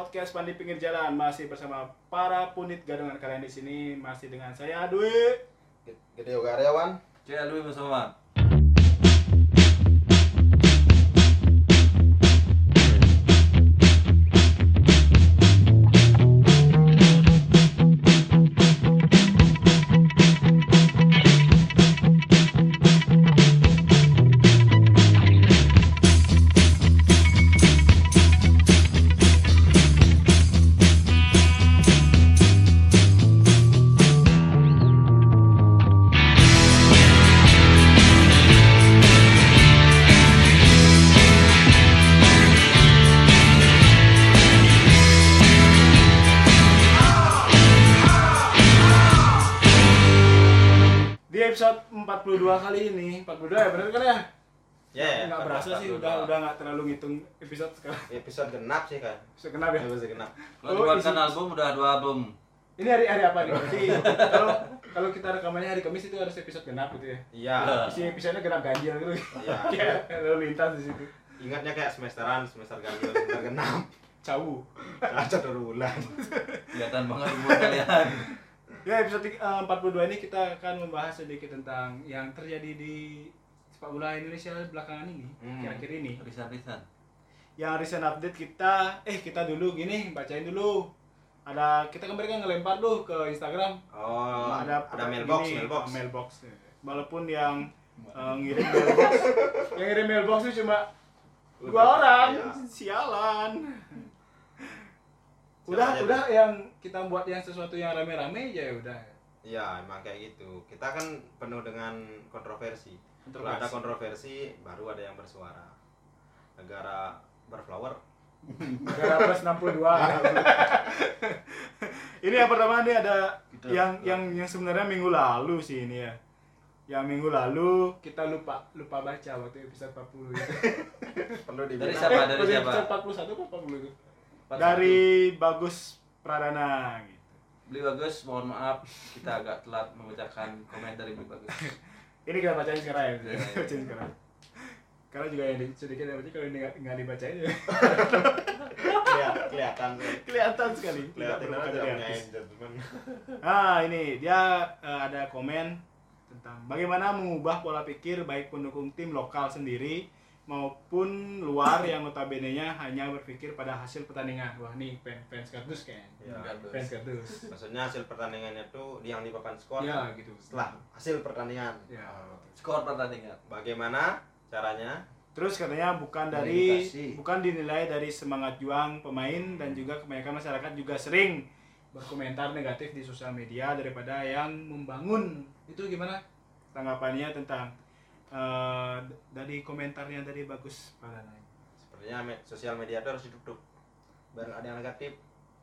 podcast Pandi Pinggir Jalan masih bersama para punit gadungan kalian di sini masih dengan saya Dwi. Gede karyawan. Cek lu bersama. Nggak terlalu ngitung episode sekarang. Episode genap sih kan. Sudah kenapa ya? Episode genap. Kalau Oh, keluarkan isi- album udah dua album. Ini hari hari apa nih? Kalau kalau kita rekamannya hari Kamis itu harus episode genap gitu ya. Iya. Isi episodenya genap ganjil gitu. Iya. Lalu lintas di situ. Ingatnya kayak semesteran, semester ganjil, semester genap. Cawu. Caca bulan. Kelihatan banget umur kalian. Ya episode eh, 42 ini kita akan membahas sedikit tentang yang terjadi di sepak bola Indonesia belakangan ini, Hmm. kira-kira ini. Risan-risan. Yang recent update kita, eh kita dulu gini, bacain dulu. Ada kita kemarin kan ngelempar tuh ke Instagram. Oh, ada ada mailbox, gini, mailbox. mailbox. Walaupun yang eh, ngirim mailbox, yang ngirim mailbox itu cuma dua orang, Iya. sialan. Siapa Udah, aja udah yang kita buat yang sesuatu yang rame-rame aja ya udah. Iya, emang kayak gitu. Kita kan penuh dengan kontroversi. Kalau ada kontroversi, baru ada yang bersuara. Negara berflower. Negara plus 62. ini yang pertama nih ada Kita- yang yang yang sebenarnya minggu lalu sih ini ya. Yang minggu lalu kita lupa lupa baca waktu episode 40 itu. Perlu Dari siapa? Dari siapa? Episode 41 apa 40 itu? Dari Bagus Pradana gitu. Beli bagus, mohon maaf kita agak telat membacakan komen dari Beli bagus. Ini kita bacain sekarang ya. Iya. bacain sekarang. Karena juga yang di- sedikit yang baca kalau ini nggak dibacain ya. Kelihat- kelihatan. kelihatan sekali. Kelihatan engagement. Ah ini dia eh, ada komen tentang bagaimana mengubah pola pikir baik pendukung tim lokal sendiri maupun luar yang notabene-nya hanya berpikir pada hasil pertandingan. Wah nih fans fans kardus kayaknya. Iya. Fans kardus. Maksudnya hasil pertandingannya tuh yang di papan skor Ya gitu. setelah hasil pertandingan. Ya. Skor pertandingan. Bagaimana caranya? Terus katanya bukan dari Komunikasi. bukan dinilai dari semangat juang pemain dan juga kebanyakan masyarakat juga sering berkomentar negatif di sosial media daripada yang membangun. Itu gimana tanggapannya tentang d- dari komentarnya dari bagus Pradana? Sepertinya me- sosial media itu harus ditutup. Nggak ada yang negatif.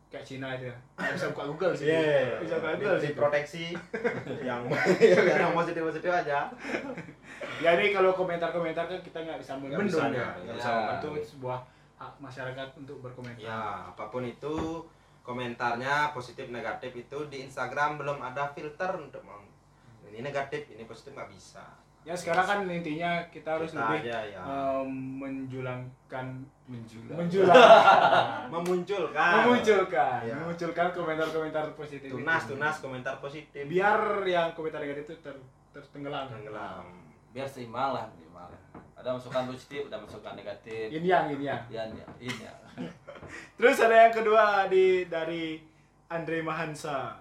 Kayak Cina itu ya. Bisa buka Google sih. Iya, Bisa buka Google sih. diproteksi yang yang positif positif aja. Ya ini kalau komentar-komentar kan kita nggak bisa membendung bisa, ya. nggak bisa Itu membendung. sebuah hak masyarakat untuk berkomentar. Ya, apa pun itu komentarnya positif negatif itu di Instagram belum ada filter untuk mau ini negatif, ini positif nggak bisa. Ya sekarang kan intinya kita harus Kita lebih aja ya. em, menjulangkan Menjulang. menjulang memunculkan memunculkan Ya. memunculkan komentar-komentar positif tunas itu. tunas komentar positif biar yang komentar negatif itu ter tertenggelam tenggelam Biar seimbang lah minimal. Ada masukan positif, ada masukan negatif. ini yang ini yang Ya, ya, ini ya. terus ada yang kedua di dari Andre Mahansa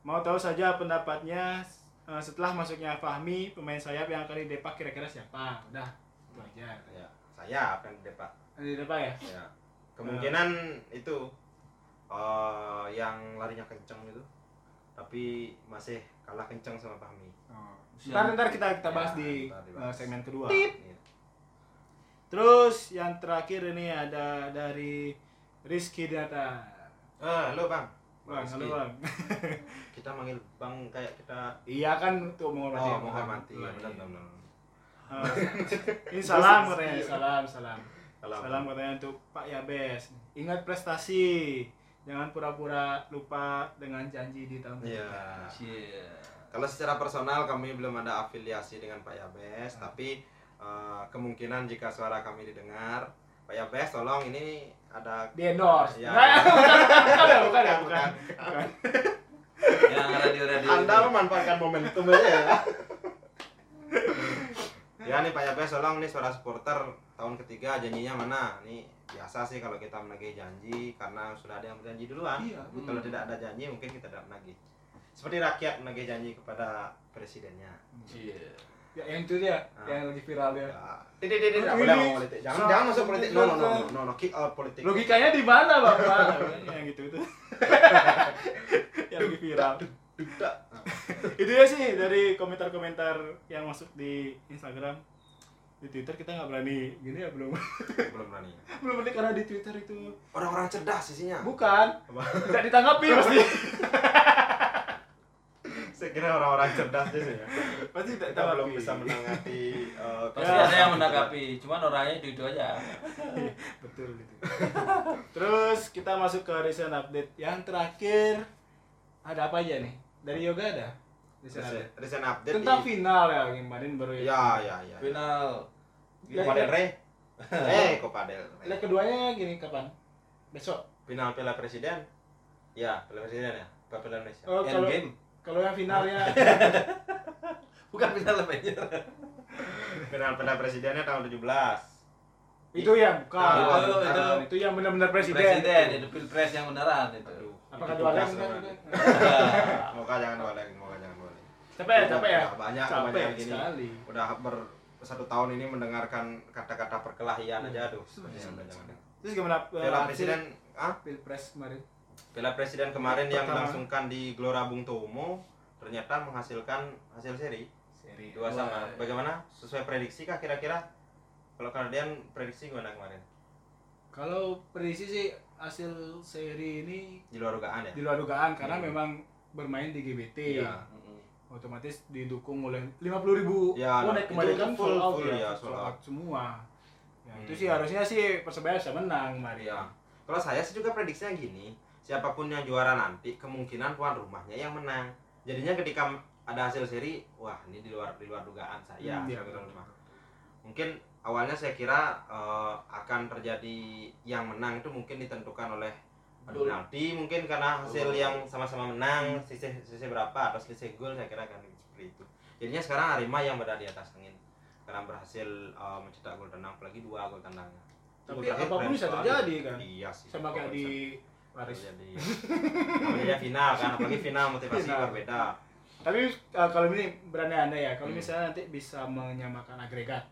mau tahu saja pendapatnya eh, setelah masuknya Fahmi pemain sayap yang akan didepak kira-kira siapa udah itu aja ya saya akan depak Yang didepak ya ya kemungkinan itu eh, yang larinya kenceng itu tapi masih kalah kenceng sama Fahmi oh. ntar ntar kita kita bahas Ya, di dibahas. segmen kedua Iya. Terus yang terakhir ini ada dari Rizky Data. ah lo bang Bang, halo bang. kita manggil bang kayak kita iya kan untuk menghormati. oh menghormati ya Iya. benar benar Eh, ini salam katanya, salam, salam. Kalau Salam katanya untuk Pak Yabes. Ingat prestasi. Jangan pura-pura lupa dengan janji di tahun Iya. Cie. Kalau secara personal kami belum ada afiliasi dengan Pak Yabes, tapi eh, kemungkinan jika suara kami didengar, Pak Yabes tolong ini ada di endorse Ya. Nah, bukan bukan ya bukan ya bukan yang radio-radio Anda memanfaatkan momentum aja ya. ya nih Pak Yabes tolong nih suara supporter tahun ketiga janjinya mana? Nih biasa sih kalau kita menagih janji karena sudah ada yang berjanji duluan. Iya. Kalau tidak ada janji mungkin kita tidak menagih. Seperti rakyat menagih janji kepada presidennya. Iya. Ya yang itu dia Ah. yang lagi viral dia Ya. Tidak, tidak, tidak Ini boleh ngomong politik. Jangan, jangan masuk politik. No, no, no, no, no, kick out politik. logikanya di mana bapak yang gitu itu yang lagi viral itu ya sih dari komentar-komentar yang masuk di Instagram di Twitter kita nggak berani gini ya belum Belum berani. belum berani karena di Twitter itu Orang-orang cerdas isinya. bukan tidak ditanggapi pasti Saya kira orang-orang cerdas sih ya. pasti tidak Kita belum bisa menanggapi eh, Pasti Ya. ada yang menanggapi, cuman orangnya itu itu aja. betul gitu. Terus kita masuk ke recent update. Yang terakhir ada apa aja nih? Dari yoga ada? Recent recent, update. recent update tentang di final ya yang kemarin baru ya. Ya ya Final. Copa del Rey eh Copa del Rey leg keduanya gini kapan? Besok. Final Piala Presiden? Ya Piala Presiden ya Piala Indonesia. Oh, End kalau yang finalnya Bukan final Avenger. final Piala Presidennya tahun 17 itu yang bukan. Ah, itu, itu. itu yang benar-benar presiden, Presiden, itu pilpres yang beneran itu. Aduh, apakah dua tugas leg kan banget. Iya. Moga jangan jangan boleh capek ya capek ya? Banyak capek kebanyakan gini sekali. Udah ber satu tahun ini mendengarkan kata-kata perkelahian aja aduh. Hmm. jangan jangan terus gimana eh, Piala hasil Presiden ah? pilpres kemarin Piala Presiden kemarin yang dilangsungkan di Gelora Bung Tomo ternyata menghasilkan hasil seri seri dua sama. Wah. Bagaimana? Sesuai prediksi kah kira-kira? Kalau kalian prediksi gimana kemarin? kalau prediksi sih hasil seri ini Di luar dugaan ya? di luar dugaan karena Hmm. memang bermain di GBT Iya. Mm-mm. otomatis didukung oleh 50.000 ribu Ya, oh, nah, naik kemarin itu kan full, full out full, ya, ya, full full out out. semua ya, itu Hmm. sih harusnya sih persebaya bisa menang kemarin Iya. Kalau saya sih juga prediksinya gini, siapa pun yang juara nanti kemungkinan tuan rumahnya yang menang. Jadinya ketika ada hasil seri, wah ini di luar di luar dugaan saya Hmm, iya, rumah. Mungkin awalnya saya kira eh, akan terjadi yang menang itu mungkin ditentukan oleh penalti mungkin karena hasil yang sama-sama menang sisi sisi berapa atau selisih gol saya kira akan seperti itu. Jadinya sekarang Arema yang berada di atas angin karena berhasil eh, mencetak gol tandang apalagi dua gol tandangnya. Tapi apa pun bisa terjadi, kan? Iya sih. sama kayak di bisa Paris. Namanya ya final kan, apalagi final motivasi Final. berbeda. tapi uh, kalau ini berani anda ya kalau Hmm. misalnya nanti bisa menyamakan agregat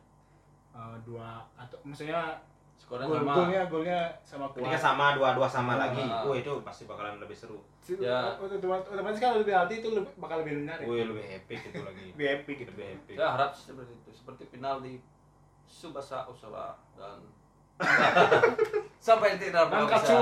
uh, dua atau maksudnya Skornya gol sama. golnya golnya sama Ketika kuat sama dua-dua sama Ah. lagi, oh itu pasti bakalan lebih seru. Ya. otomatis, kan lebih penalti itu lebih, bakal lebih menarik Wih lebih epic itu lagi. lebih epic gitu Lebih epic. Saya harap seperti itu, seperti final di Subasa Usara dan sampai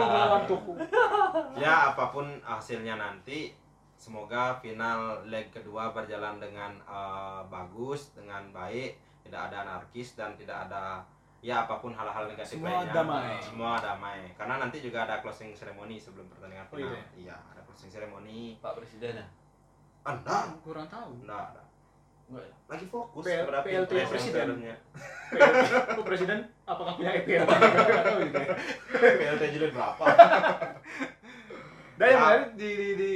melawan tuku Ya apa pun hasilnya nanti, semoga final leg kedua berjalan dengan eh, bagus, dengan baik, tidak ada anarkis dan tidak ada ya apa pun hal-hal negatif Semua lainnya. damai. Semua damai. Karena nanti juga ada closing ceremony sebelum pertandingan Oh, final. iya? Iya, ada closing ceremony. Pak Presiden ya. Anda kurang tahu enggak? Lagi fokus PL kepada PLT presiden. Oh, presiden apakah punya EPL Nggak tahu. PLT jilid berapa? dan yang Ya. menarik di, di, di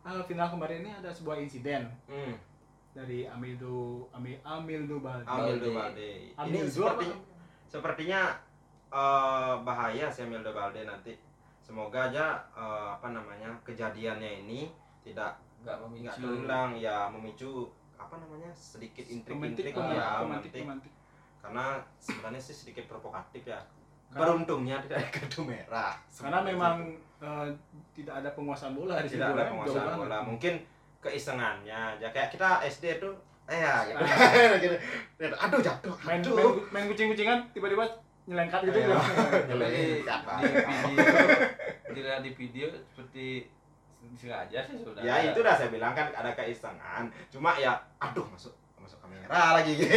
uh, final kemarin ini ada sebuah insiden Hmm. dari Amildo Amil Amildo Balde Amildo Balde. Ini Amildo seperti sepertinya eh, bahaya sih Amildo Balde nanti. Semoga aja eh, apa namanya kejadiannya ini tidak Enggak nggak memicu. terulang ya memicu apa namanya sedikit intrik-intrik pemantik ya pemantik karena sebenarnya sih sedikit provokatif ya. Karena- Beruntungnya tidak ada kartu merah. karena memang itu. uh, tidak ada penguasaan bola di situ tidak ada kan, penguasaan banget. bola mungkin keisengannya aja kayak kita SD tuh eh ya gitu. Aduh jatuh main aduh. main, main kucing-kucingan tiba-tiba nyelengkat gitu gitu. Tapi di, di video dilihat di video seperti sengaja sih sudah. ya itu dah saya bilang kan ada keisengan. Cuma ya aduh masuk masuk kamera lagi. Gitu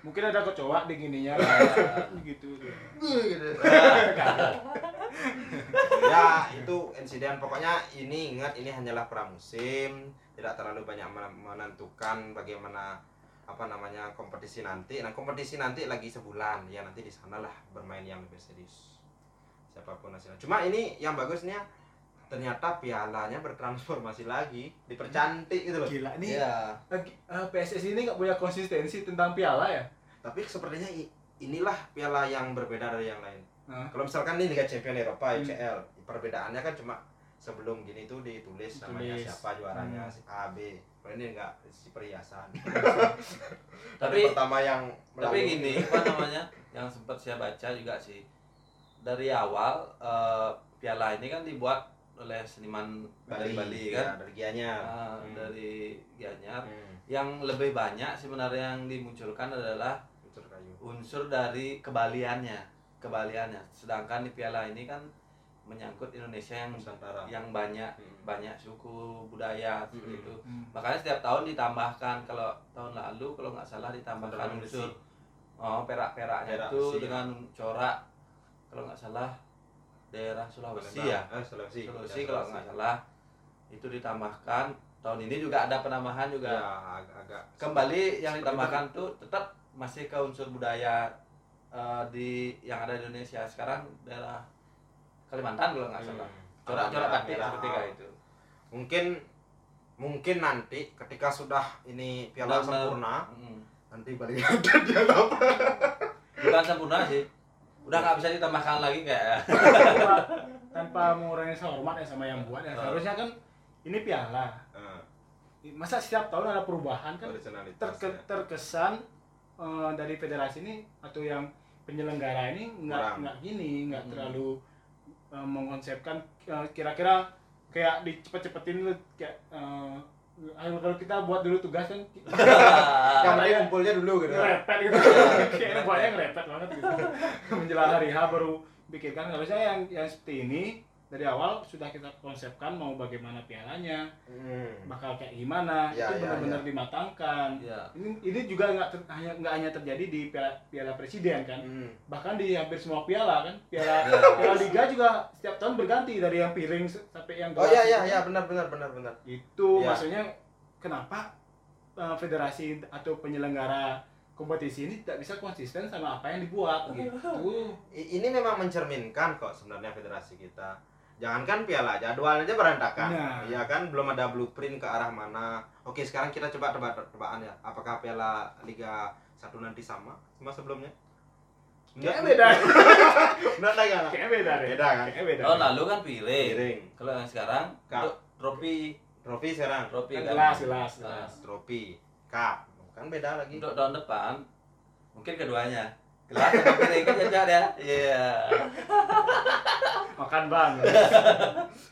mungkin ada kecoa di gininya. Ya. gitu. Gitu. ya itu insiden. Pokoknya ini ingat ini hanyalah pramusim. Tidak terlalu banyak men- menentukan bagaimana apa namanya kompetisi nanti. Nah kompetisi nanti lagi sebulan. Ya nanti di sana lah bermain yang lebih serius. Siapa pun hasilnya. Cuma ini yang bagusnya ternyata pialanya bertransformasi lagi dipercantik gitu loh Gila nih. Eh, PSSI ini nggak punya konsistensi tentang piala ya. tapi sepertinya inilah piala yang berbeda dari yang lain Nah, kalau misalkan ini Liga Champion Eropa Hmm. UCL perbedaannya kan cuma sebelum gini tuh ditulis namanya Ditulis. siapa juaranya Hmm. si A B kalau ini enggak si perhiasan Tapi pertama yang tapi gini apa namanya yang sempat saya baca juga sih dari awal eh, piala ini kan dibuat oleh seniman dari Bali ya, kan dari Gianyar Ah, Hmm. dari Gianyar Hmm, yang lebih banyak sebenarnya yang dimunculkan adalah unsur kayu unsur dari kebaliannya kebaliannya sedangkan di piala ini kan menyangkut Indonesia yang Nusantara yang banyak Hmm. banyak suku budaya seperti Hmm. itu hmm. makanya setiap tahun ditambahkan kalau tahun lalu kalau nggak salah ditambahkan unsur besi. oh perak-peraknya Perak itu besi, ya. dengan corak kalau nggak salah daerah Sulawesi ya. Eh, Sulawesi. Sulawesi Ya, kalau nggak salah. Itu ditambahkan tahun ini juga ada penambahan juga. Ya agak, agak kembali yang ditambahkan tuh tetap masih ke unsur budaya eh, di yang ada di Indonesia. Sekarang daerah Kalimantan kalau nggak salah. Hmm. corak-corak batik merah. seperti itu. Mungkin mungkin nanti ketika sudah ini piala Benar-benar. sempurna Mm. nanti balik ada piala apa bukan sempurna sih udah nggak bisa ditambahkan lagi kayak tanpa, tanpa mengurangi hormat ya sama yang buat ya. Ah. Harusnya kan ini piala. Eh, Masa setiap tahun ada perubahan kan terke- terkesan eh, dari federasi ini atau yang penyelenggara ini nggak nggak gini nggak Hmm. terlalu eh, mengkonsepkan eh, kira-kira kayak dicepet-cepetin kayak eh, ayo kalau kita buat dulu tugas kan. Yang penting kumpulnya dulu gitu. Ngerepet gitu. Kayaknya buatnya ngerepet banget gitu. Menjelang hari H baru pikirkan harusnya yang yang seperti ini dari awal sudah kita konsepkan mau bagaimana pialanya Hmm. bakal kayak gimana Ya, itu ya, benar-benar dimatangkan ya ini ini juga nggak ter- hanya nggak hanya terjadi di piala piala presiden kan Hmm. bahkan di hampir semua piala kan piala Ya. piala liga juga setiap tahun berganti dari yang piring sampai yang oh gelas iya iya iya benar benar benar benar itu Ya. maksudnya kenapa uh, federasi atau penyelenggara kompetisi ini tidak bisa konsisten sama apa yang dibuat gitu ini memang mencerminkan kok sebenarnya federasi kita jangankan piala jadwalnya aja berantakan Nah. ya kan belum ada blueprint ke arah mana oke sekarang kita coba tebak-tebakan ya apakah piala liga satu nanti sama sama sebelumnya kayaknya beda Enggak ada kan? kayaknya beda deh Beda kan? kayaknya beda tahun lalu kan piring Piring. kalau yang sekarang Kak. untuk trofi Trofi sekarang. trofi Kan kan gelas gelas Nah, gelas Trofi. Cup. Kan beda lagi. untuk tahun depan mungkin keduanya sama piring kan jajar ya iya makan bang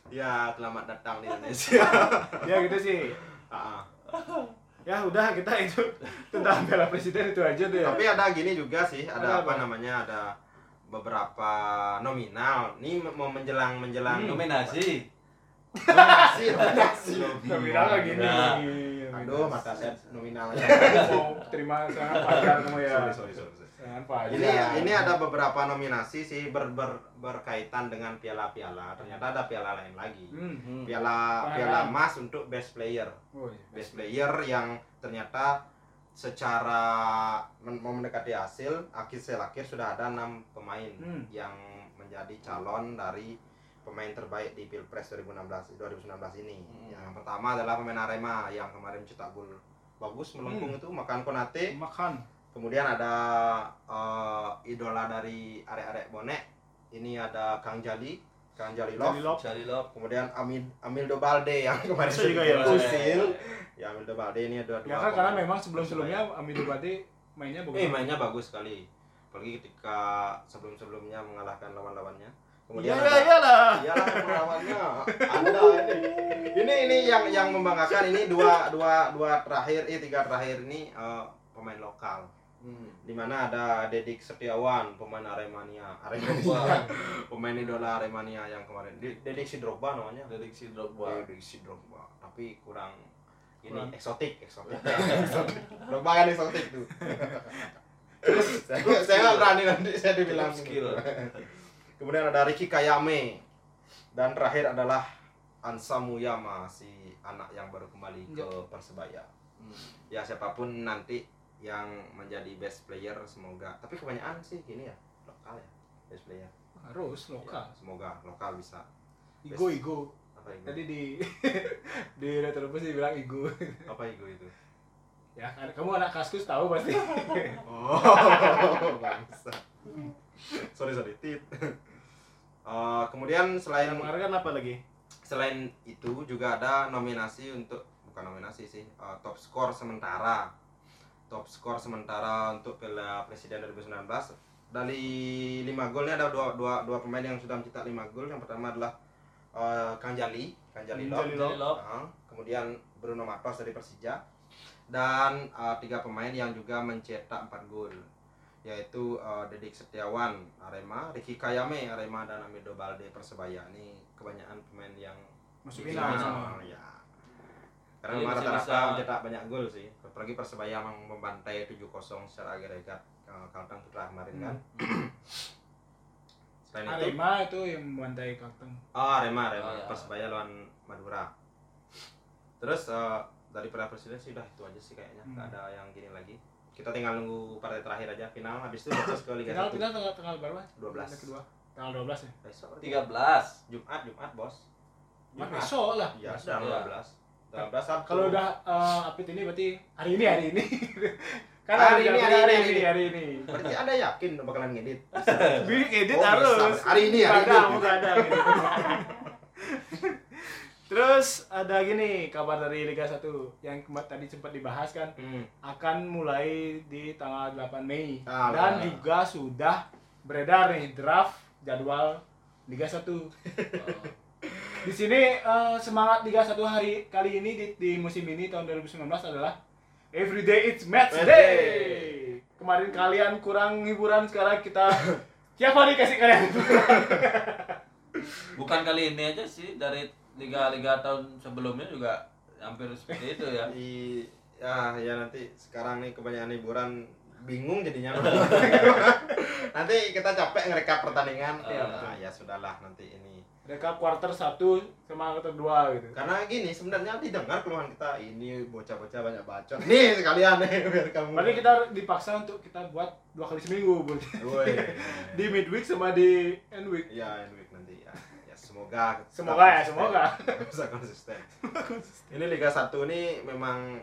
Ya, selamat datang di Indonesia. ya gitu sih ah. ya udah kita itu tentang piala presiden itu aja tuh ya Tapi ada gini juga sih, Ada ada apa apa? namanya? Ada beberapa nominal. Ini mau menjelang menjelang Hmm. nominasi nominasi, nominasi. nominal lagi nih. Aduh, mata saya nominalnya. mau terima serangan fajar kamu ya Sorry, sorry, sorry. Serangan fajar Ini ini ada beberapa nominasi sih ber, ber- berkaitan dengan piala-piala. Ternyata ada piala lain lagi. hmm. Hmm. Piala piala emas untuk best player. oh, iya. Best player yang ternyata secara men- mau mendekati hasil akhir selakhir sudah ada enam pemain Hmm. yang menjadi calon dari pemain terbaik di Pilpres 2016 2019 ini. Hmm. Yang pertama adalah pemain Arema yang kemarin cetak gol bagus melengkung itu Makan Konate. makan Kemudian ada eh, idola dari arek-arek bonek. Ini ada Kang Jali, Kang Jali Love. Cari lop Kemudian Amil Amildo Balde yang kemarin Itu juga ya, jadi Mas. usil. Ya Amildo Balde ini ada dua. ya kan karena memang sebelum sebelumnya Amido Bade mainnya bagus Eh mainnya bagus sekali. Apalagi ketika sebelum-sebelumnya mengalahkan lawan-lawannya. iya Kemudian iya ada iyalah Iyalah pengalamannya. Anda ini. Ini ini yang yang membanggakan ini dua dua dua terakhir, eh tiga terakhir ini eh, pemain lokal. Hmm. Di mana ada Dedik Setiawan, pemain Aremania, Aremania, pemain idola Aremania yang kemarin. Di- Dedik Sidrogba namanya. dari si Drogba Dedik Sidrogba, tapi kurang ini Kurang. eksotik, eksotik. Drogba kan eksotik tuh. saya saya nggak berani nanti saya dibilang skill. Kemudian ada Ricky Kayame dan terakhir adalah Ansa Muyama si anak yang baru kembali ke Ya. Persebaya. Hmm. Ya siapa pun nanti yang menjadi best player semoga. Tapi kebanyakan sih gini ya lokal ya best player. Harus lokal. Ya, semoga lokal bisa Igo Igo. Apa itu tadi di di Retropus dibilang Igo. Apa itu itu? Ya kan kamu anak kaskus tahu pasti. Oh bangsa. Sorry sorry tit. Eh, kemudian selain yang kemarin kan apa lagi? selain itu juga ada nominasi untuk bukan nominasi sih eh, top skor sementara top skor sementara untuk Piala Presiden 2019 dari lima golnya ada dua, dua, dua pemain yang sudah mencetak lima gol yang pertama adalah eh, Kang Jali Kang Jali Lop. Jali Lop. Lop. Ah, kemudian Bruno Matos dari Persija dan eh, tiga pemain yang juga mencetak empat gol yaitu eh, Dedik Setiawan Arema, Ricky Kayame Arema dan Amido Balde Persebaya ini kebanyakan pemain yang masuk final ya. Karena Jadi memang masih rata-rata bisa- mencetak banyak gol sih. Apalagi Persebaya memang membantai 7-0 secara agregat uh, Kalteng Putra kemarin kan. Selain itu, Arema itu yang membantai Kalteng oh Arema, Arema. Oh, ya. Persebaya lawan Madura. Terus uh, dari para presiden sih udah itu aja sih kayaknya. Hmm. Nggak ada yang gini lagi. Kita tinggal nunggu partai terakhir aja final habis itu lolos ke Liga final 1. final tanggal tanggal berapa 12. Leg kedua tanggal 12 ya Besok berarti. 13 Jumat, Jumat, Bos. Mas besok lah Iya, Besok, sudah ya. 12. 12 Sabtu. kalau udah uh, update ini berarti hari ini hari ini kan Hari ada ini, hari hari ini, ini hari ini Berarti Anda yakin bakalan ngedit? Bikin edit Oh, harus bisa. Hari ini, hari ada, ini. nggak ada. Terus ada gini kabar dari Liga 1 yang tadi sempat dibahas kan Hmm. akan mulai di tanggal 8 Mei Ah, dan benar. juga sudah beredar nih draft jadwal Liga 1. Di sini eh, semangat Liga 1 hari kali ini di, di musim ini tahun 2019 adalah Everyday it's match day. day. Kemarin kalian kurang hiburan sekarang kita tiap hari kasih kalian bukan kali ini aja sih dari liga-liga tahun sebelumnya juga hampir seperti itu ya Di ya ya nanti sekarang nih kebanyakan hiburan bingung jadinya. nanti kita capek ngerekap pertandingan. Iya, Nah, ya sudahlah nanti ini. Mereka quarter 1 sama quarter 2 gitu. Karena gini sebenarnya didengar keluhan kita ini bocah-bocah banyak bacot. Nih sekalian nih biar kamu. Berarti kita dipaksa untuk kita buat dua kali seminggu, Bu. Woi. Di midweek sama di end week. Ya, end week nanti ya. Ya semoga Semoga ya, semoga. bisa konsisten. Ini Liga 1 ini memang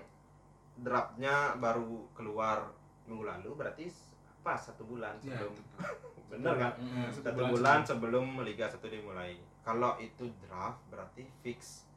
draftnya baru keluar minggu lalu berarti pas satu bulan Ya, sebelum bener kan Mm-mm. satu bulan bulan sebelum Liga 1 dimulai kalau itu draft berarti fix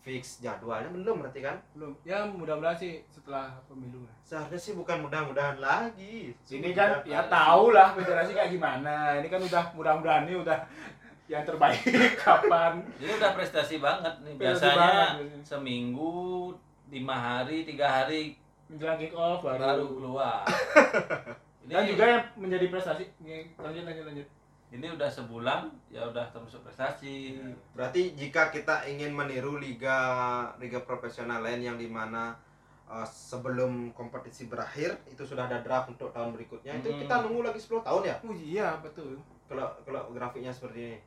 fix jadwalnya belum berarti kan Belum. Ya mudah-mudahan sih setelah pemilu. lah. seharusnya sih bukan mudah-mudahan lagi Ini kan ya tahu lah federasi kayak gimana. Ini kan udah mudah-mudahan ini udah yang terbaik kapan. ini udah prestasi banget nih biasanya banget, seminggu lima hari tiga hari Menjelang kick off baru. baru keluar ini, Dan juga yang menjadi prestasi. Lanjut lanjut lanjut. Ini udah sebulan ya udah termasuk prestasi. Berarti jika kita ingin meniru liga liga profesional lain yang di mana uh, sebelum kompetisi berakhir itu sudah ada draft untuk tahun berikutnya itu Hmm. kita nunggu lagi 10 tahun ya? Oh iya betul. kalau kalau grafiknya seperti ini.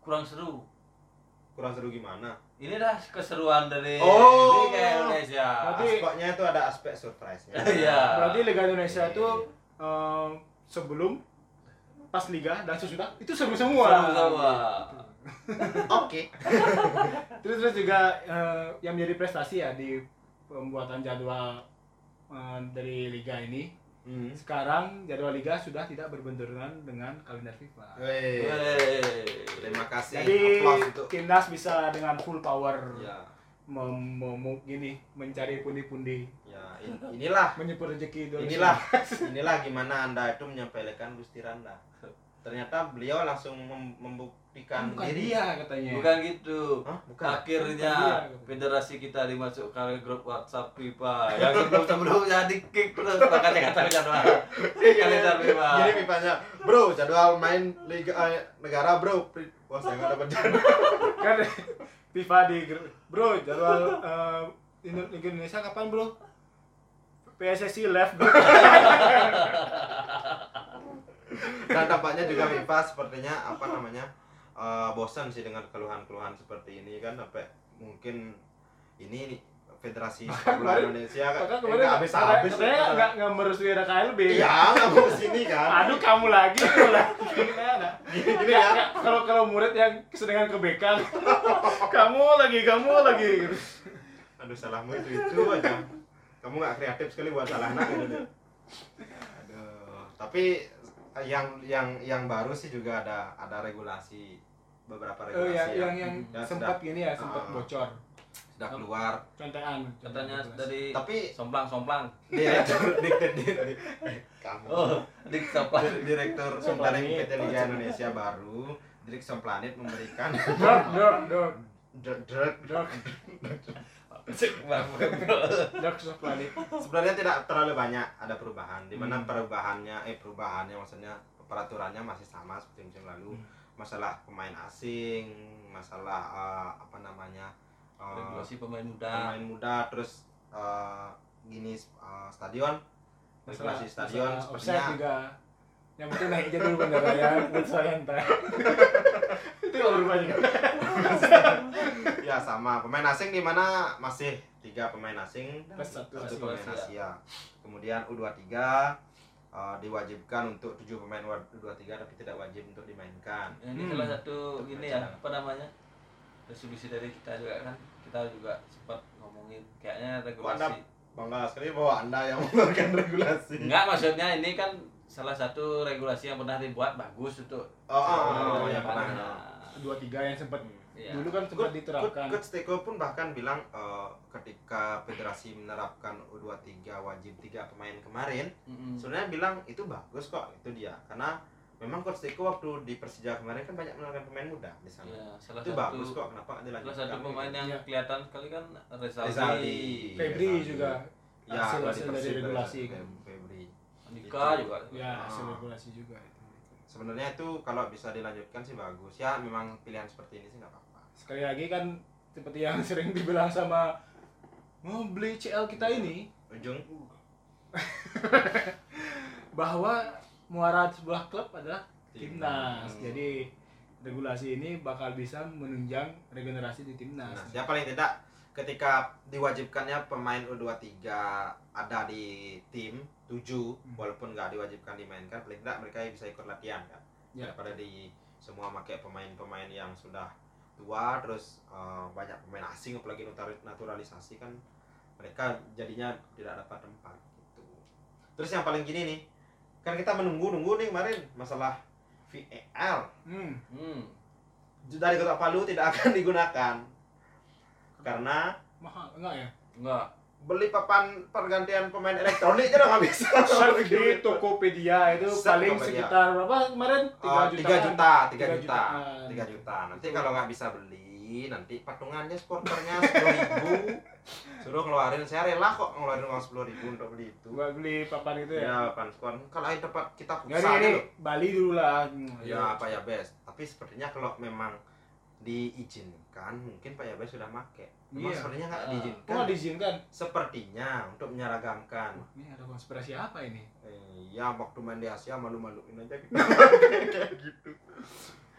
Kurang seru. Kurang seru gimana? Ini dah keseruan dari Oh. Liga Indonesia. Berarti- aspeknya itu ada aspek surprise-nya. Iya. Berarti Liga Indonesia itu eh, sebelum pas liga dan sesudah itu seru semua. seru semua oke Terus terus juga eh, yang menjadi prestasi ya di pembuatan jadwal eh, dari liga ini. Hmm. Sekarang jadwal liga sudah tidak berbenturan dengan kalender FIFA. Wey. Wey. terima kasih Jadi untuk timnas bisa dengan full power ya mem- mem- gini mencari pundi-pundi, ya in- inilah menyebut rezeki 2019. inilah inilah gimana anda itu menyampaikan Gusti Randa ternyata beliau langsung mem- membuktikan bukan diri dia katanya. bukan gitu Hah? bukan akhirnya Bukan dia. federasi kita dimasukkan ke grup WhatsApp FIFA yang sebelum sebelumnya di kick terus makanya kata jadwal kalender FIFA Jadi pipanya, bro jadwal main liga eh, negara bro. Wah saya nggak dapat jadwal. kan FIFA di grup. bro jadwal Liga Indonesia kapan bro PSSI left bro Dan tampaknya juga FIFA sepertinya apa namanya eh, bosan sih dengan keluhan-keluhan seperti ini kan sampai mungkin ini Federasi Sepak Bola Indonesia kan eh, kemarin nggak habis habis saya nggak nggak merestui ada KLB. iya nggak mau ke sini kan Aduh kamu lagi kamu lagi. Gimana? gini ya nggak. Kalau kalau murid yang kesenangan ke BK, kamu lagi, kamu lagi. gitu. aduh salahmu itu itu aja kamu nggak kreatif sekali buat salah anak gitu aduh tapi yang yang yang baru sih juga ada ada regulasi beberapa Oh regulasi yang yang, yang yang Ya, sempat gini ya, sempat Ah. bocor. sudah keluar Contekan. katanya contekan. dari tapi somplang somplang direktur diktir dari eh, kamu oh dik somplang Dir- direktur Somplanet. PT Liga Indonesia baru Dirk Somplanet memberikan Dok, dok, dok, Dirk Dirk sebenarnya tidak terlalu banyak ada perubahan di mana Hmm. perubahannya eh perubahannya maksudnya peraturannya masih sama seperti musim lalu Hmm. masalah pemain asing masalah eh, apa namanya eh, regulasi pemain muda pemain muda terus eh, gini eh, stadion Masalah, regulasi stadion masalah sepertinya juga. Yang penting naik aja dulu bendera ya, buat saya entar. Itu yang berubah juga. ya sama. Pemain asing di mana masih tiga pemain asing. Dan satu pemain Asia kemudian U23 eh, diwajibkan untuk tujuh pemain U23 tapi tidak wajib untuk dimainkan. Ini Hmm. salah satu gini ya apa namanya? Resolusi dari kita juga kan. Kita juga sempat ngomongin kayaknya regulasi. Bangga sekali bahwa anda yang mengeluarkan regulasi. Enggak maksudnya ini kan salah satu regulasi yang pernah dibuat bagus untuk oh, oh, oh, Oh, ya ya, pernah. Nah. Dua tiga yang sempat Iya. dulu kan sempat diterapkan. Coach Teko pun bahkan bilang eh, ketika federasi menerapkan U23 wajib tiga pemain kemarin Mm-mm. sebenarnya bilang itu bagus kok itu dia karena memang Coach Teko waktu di Persija kemarin kan banyak menerapkan pemain muda di sana Iya, salah itu satu bagus kok kenapa nggak salah dilanjutkan satu pemain yang Iya. kelihatan sekali kan Rezaldi, Rizaldi. Febri Rizaldi. juga ya hasil kalau hasil di dari regulasi Febri. kan. Febri Andika juga Ya, hasil regulasi juga itu. Sebenarnya itu kalau bisa dilanjutkan sih bagus ya memang pilihan seperti ini sih nggak apa-apa Sekali lagi kan seperti yang sering dibilang sama mau beli CL kita ini ujung bahwa muara sebuah klub adalah timnas. Hmm. Jadi regulasi ini bakal bisa menunjang regenerasi di timnas. Nah, ya paling tidak ketika diwajibkannya pemain U23 ada di tim 7 Hmm. walaupun nggak diwajibkan dimainkan paling tidak mereka bisa ikut latihan kan Ya. daripada di semua pakai pemain-pemain yang sudah tua terus eh, banyak pemain asing apalagi natur- naturalisasi kan mereka jadinya tidak dapat tempat gitu terus yang paling gini nih kan kita menunggu-nunggu nih kemarin masalah VAR Hmm. hmm. dari kota Palu tidak akan digunakan karena Mahal enggak ya? enggak beli papan pergantian pemain elektronik aja nggak bisa di Tokopedia itu Set paling Tokopedia. sekitar berapa kemarin? Oh, 3 juta, 3 Tiga juta. 3 juta. Nanti kalau nggak bisa beli, nanti patungannya supporternya sepuluh ribu, suruh ngeluarin. Saya rela kok ngeluarin uang sepuluh ribu untuk beli itu. Buat beli papan itu Ya, ya. papan skor. Kalau ada tempat kita Ya futsal ini, ini loh. Bali dulu lah. Ya, Pak Yabes. Tapi sepertinya kalau memang diizinkan, mungkin Pak Yabes sudah make. Memang Iya. sepertinya nggak. Kok diizinkan. nggak diizinkan? Sepertinya untuk menyeragamkan. Wah, Ini ada konspirasi apa ini? Eh, ya waktu main di Asia malu-maluin aja gitu. kayak gitu.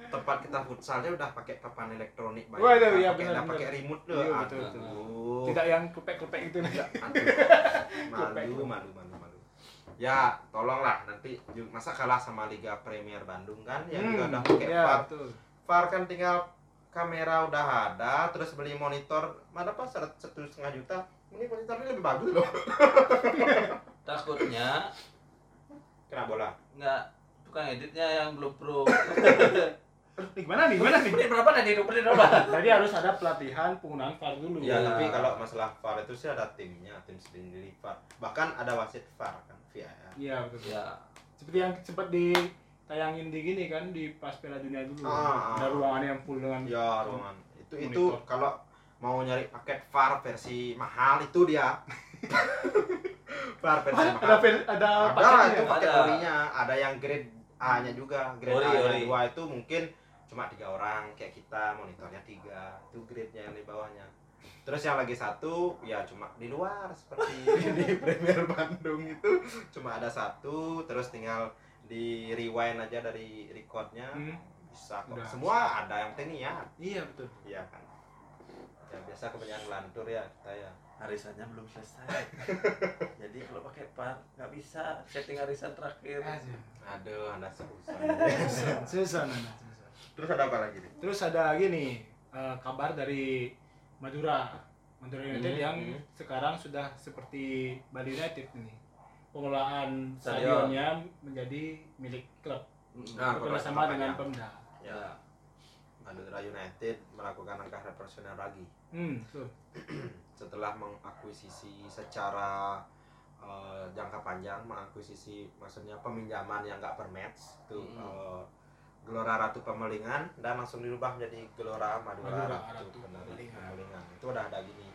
Tempat kita futsalnya udah pakai papan elektronik banyak. Wah, iya, kan, iya, pakai benar, pakai remote loh. Iya, betul, betul. Aduh. Tidak yang klepek-klepek itu nih. Aduh. Malu, malu, malu, malu. Ya, tolonglah nanti masa kalah sama Liga Premier Bandung kan yang juga udah pakai ya, VAR. betul. VAR kan tinggal kamera udah ada, terus beli monitor, mana pas satu satu setengah juta, ini monitornya lebih bagus loh. takutnya Kena bola. enggak tukang editnya yang belum pro Nih, gimana nih? Gimana nih? menit berapa menit berapa Tadi harus ada pelatihan penggunaan VAR dulu. Ya, Iya. tapi kalau masalah VAR itu sih ada timnya, tim sendiri VAR. Bahkan ada wasit VAR kan, VAR. Iya, betul. ya Seperti yang sempat ditayangin di gini kan di pas Piala Dunia dulu. Ah, Ada ah. ruangan yang full dengan Ya, ruangan. Itu itu Monitor. kalau mau nyari paket VAR versi mahal itu dia. VAR versi ada mahal. ada Ada paketnya. itu paket Ada. orinya, ada yang grade A-nya juga. Grade Ori, A ori. yang dua itu mungkin cuma tiga orang kayak kita monitornya tiga itu grade-nya yang di bawahnya terus yang lagi satu ya cuma di luar seperti di Premier Bandung itu cuma ada satu terus tinggal di rewind aja dari recordnya Hmm. bisa kok Udah. semua ada yang penting ya Iya, betul. iya kan ya biasa kebanyakan lantur ya kita ya Arisannya belum selesai. Jadi kalau pakai par nggak bisa setting arisan terakhir. aduh anda susah susah Nana, susah. terus ada apa lagi nih Terus ada gini eh, kabar dari Madura, Madura United Hmm, yang hmm. sekarang sudah seperti Bali United ini. Pengelolaan Stadion. stadionnya menjadi milik klub. Nah, bekerjasama beberapa dengan. Pemda. Ya. Madura United melakukan langkah revolusioner lagi Hmm, setelah mengakuisisi secara eh, jangka panjang mengakuisisi maksudnya peminjaman yang nggak per match itu Hmm. eh, Gelora Ratu Pemelingan dan langsung dirubah menjadi Gelora Madura, Madura Ratu, Ratu Pemelingan. Pemelingan. itu udah ada gini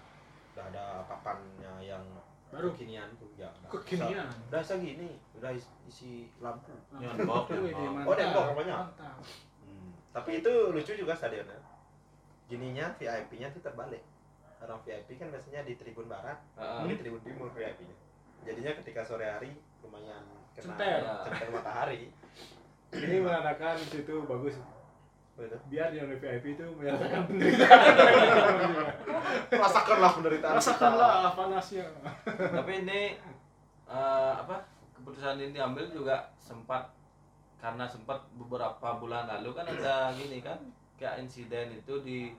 udah ada papannya yang Baru kekinian tuh ya kekinian. udah segini udah is- isi lampu Wih, nyonbok. mantap, Oh, apanya? mantap. Hmm. Tapi itu lucu juga stadionnya. Gininya VIP-nya tuh terbalik. Orang VIP kan biasanya di tribun barat, Heeh. di tribun timur VIP-nya. Jadinya ketika sore hari lumayan kena Center. center matahari. Ini menandakan situ bagus. Begitu. Biar yang VIP itu merasakan penderitaan. Rasakanlah penderitaan kita. Rasakanlah panasnya. Tapi ini eh, apa keputusan ini diambil juga sempat karena sempat beberapa bulan lalu kan ada gini kan kayak insiden itu di